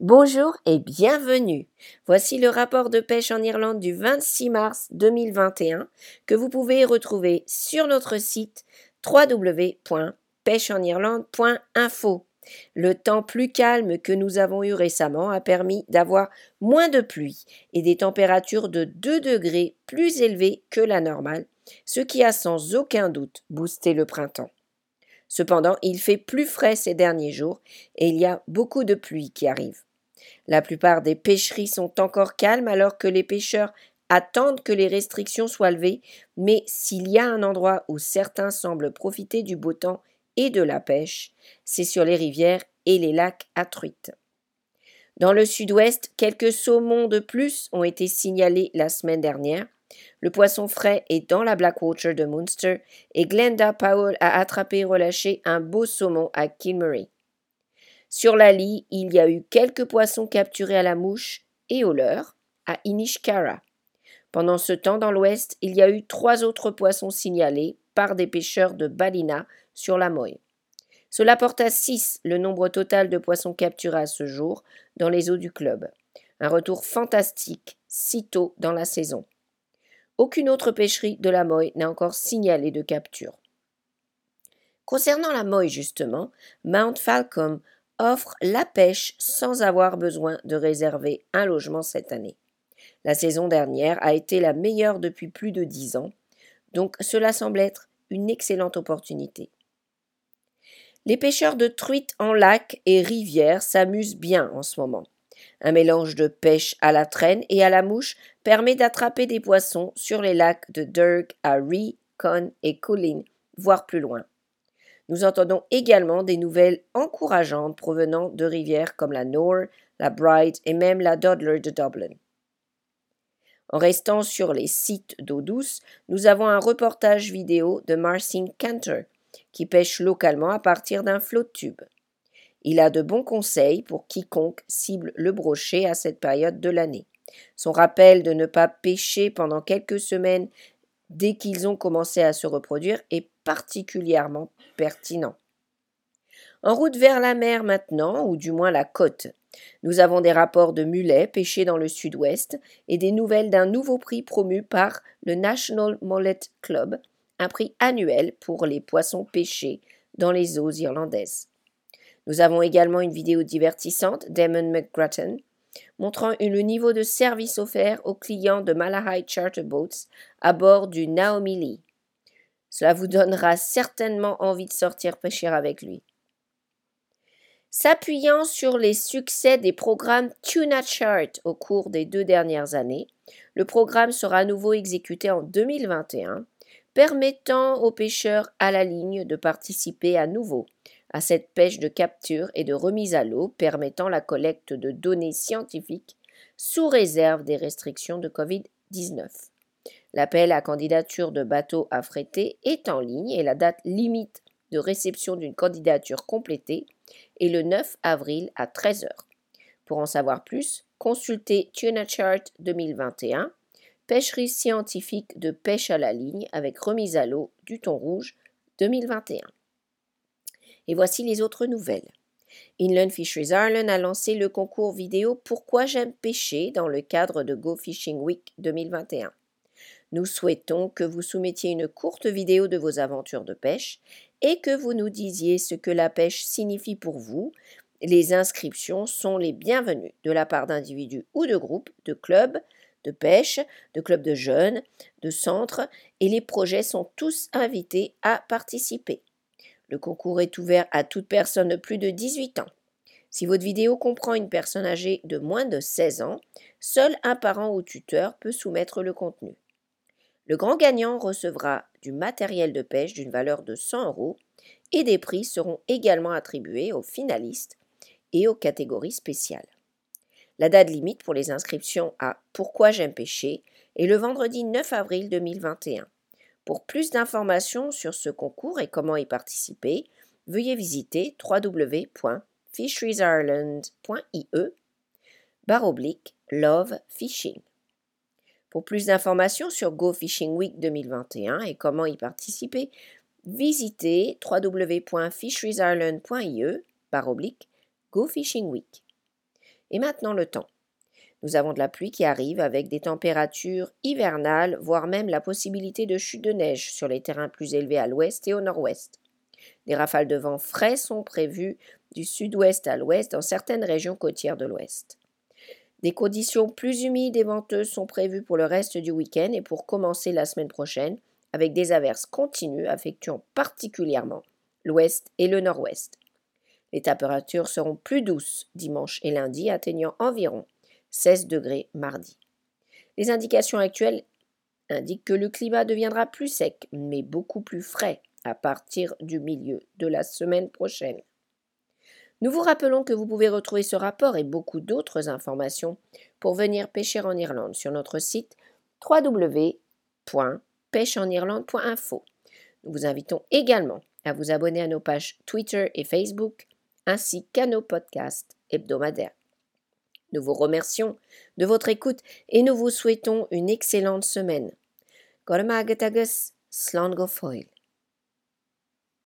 Bonjour et bienvenue. Voici le rapport de pêche en Irlande du 26 mars 2021 que vous pouvez retrouver sur notre site www.pêcheenirlande.info. Le temps plus calme que nous avons eu récemment a permis d'avoir moins de pluie et des températures de 2 degrés plus élevées que la normale, ce qui a sans aucun doute boosté le printemps. Cependant, il fait plus frais ces derniers jours et il y a beaucoup de pluie qui arrive. La plupart des pêcheries sont encore calmes alors que les pêcheurs attendent que les restrictions soient levées, mais s'il y a un endroit où certains semblent profiter du beau temps et de la pêche, c'est sur les rivières et les lacs à truites. Dans le sud-ouest, quelques saumons de plus ont été signalés la semaine dernière. Le poisson frais est dans la Blackwater de Munster et Glenda Powell a attrapé et relâché un beau saumon à Kilmurray. Sur la lie, il y a eu quelques poissons capturés à la mouche et au leurre à Inishkara. Pendant ce temps, dans l'ouest, il y a eu trois autres poissons signalés par des pêcheurs de Balina sur la Moye. Cela porte à six le nombre total de poissons capturés à ce jour dans les eaux du club. Un retour fantastique si tôt dans la saison. Aucune autre pêcherie de la Moye n'a encore signalé de capture. Concernant la Moye, justement, Mount Falcom offre la pêche sans avoir besoin de réserver un logement cette année. La saison dernière a été la meilleure depuis plus de dix ans, donc cela semble être une excellente opportunité. Les pêcheurs de truites en lac et rivière s'amusent bien en ce moment. Un mélange de pêche à la traîne et à la mouche permet d'attraper des poissons sur les lacs de Durg à Ree, Con et Colin, voire plus loin. Nous entendons également des nouvelles encourageantes provenant de rivières comme la Nore, la Bride et même la Dodler de Dublin. En restant sur les sites d'eau douce, nous avons un reportage vidéo de Marcin Cantor, qui pêche localement à partir d'un flot de tube. Il a de bons conseils pour quiconque cible le brochet à cette période de l'année. Son rappel de ne pas pêcher pendant quelques semaines dès qu'ils ont commencé à se reproduire est particulièrement pertinent. En route vers la mer maintenant, ou du moins la côte, nous avons des rapports de mulets pêchés dans le sud-ouest et des nouvelles d'un nouveau prix promu par le National Mullet Club, un prix annuel pour les poissons pêchés dans les eaux irlandaises. Nous avons également une vidéo divertissante d'Emon McGrattan montrant le niveau de service offert aux clients de Malahide Charter Boats à bord du Naomi Lee. Cela vous donnera certainement envie de sortir pêcher avec lui. S'appuyant sur les succès des programmes Tuna Chart au cours des deux dernières années, le programme sera à nouveau exécuté en 2021, permettant aux pêcheurs à la ligne de participer à nouveau à cette pêche de capture et de remise à l'eau permettant la collecte de données scientifiques sous réserve des restrictions de Covid-19. L'appel à candidature de bateaux affrétés est en ligne et la date limite de réception d'une candidature complétée est le 9 avril à 13h. Pour en savoir plus, consultez Tuna Chart 2021, pêcherie scientifique de pêche à la ligne avec remise à l'eau du thon rouge 2021. Et voici les autres nouvelles. Inland Fisheries Ireland a lancé le concours vidéo Pourquoi j'aime pêcher dans le cadre de Go Fishing Week 2021. Nous souhaitons que vous soumettiez une courte vidéo de vos aventures de pêche et que vous nous disiez ce que la pêche signifie pour vous. Les inscriptions sont les bienvenues de la part d'individus ou de groupes, de clubs de pêche, de clubs de jeunes, de centres, et les projets sont tous invités à participer. Le concours est ouvert à toute personne de plus de 18 ans. Si votre vidéo comprend une personne âgée de moins de 16 ans, seul un parent ou tuteur peut soumettre le contenu. Le grand gagnant recevra du matériel de pêche d'une valeur de 100 euros et des prix seront également attribués aux finalistes et aux catégories spéciales. La date limite pour les inscriptions à Pourquoi j'aime pêcher est le vendredi 9 avril 2021. Pour plus d'informations sur ce concours et comment y participer, veuillez visiter www.fisheriesireland.ie oblique love fishing. Pour plus d'informations sur Go Fishing Week 2021 et comment y participer, visitez www.fisheriesireland.ie par oblique Go Fishing Week. Et maintenant le temps. Nous avons de la pluie qui arrive avec des températures hivernales, voire même la possibilité de chute de neige sur les terrains plus élevés à l'ouest et au nord-ouest. Des rafales de vent frais sont prévues du sud-ouest à l'ouest dans certaines régions côtières de l'ouest. Des conditions plus humides et venteuses sont prévues pour le reste du week-end et pour commencer la semaine prochaine, avec des averses continues affectuant particulièrement l'ouest et le nord-ouest. Les températures seront plus douces dimanche et lundi, atteignant environ 16 degrés mardi. Les indications actuelles indiquent que le climat deviendra plus sec, mais beaucoup plus frais à partir du milieu de la semaine prochaine. Nous vous rappelons que vous pouvez retrouver ce rapport et beaucoup d'autres informations pour venir pêcher en Irlande sur notre site www.pêcheenirlande.info. Nous vous invitons également à vous abonner à nos pages Twitter et Facebook ainsi qu'à nos podcasts hebdomadaires. Nous vous remercions de votre écoute et nous vous souhaitons une excellente semaine.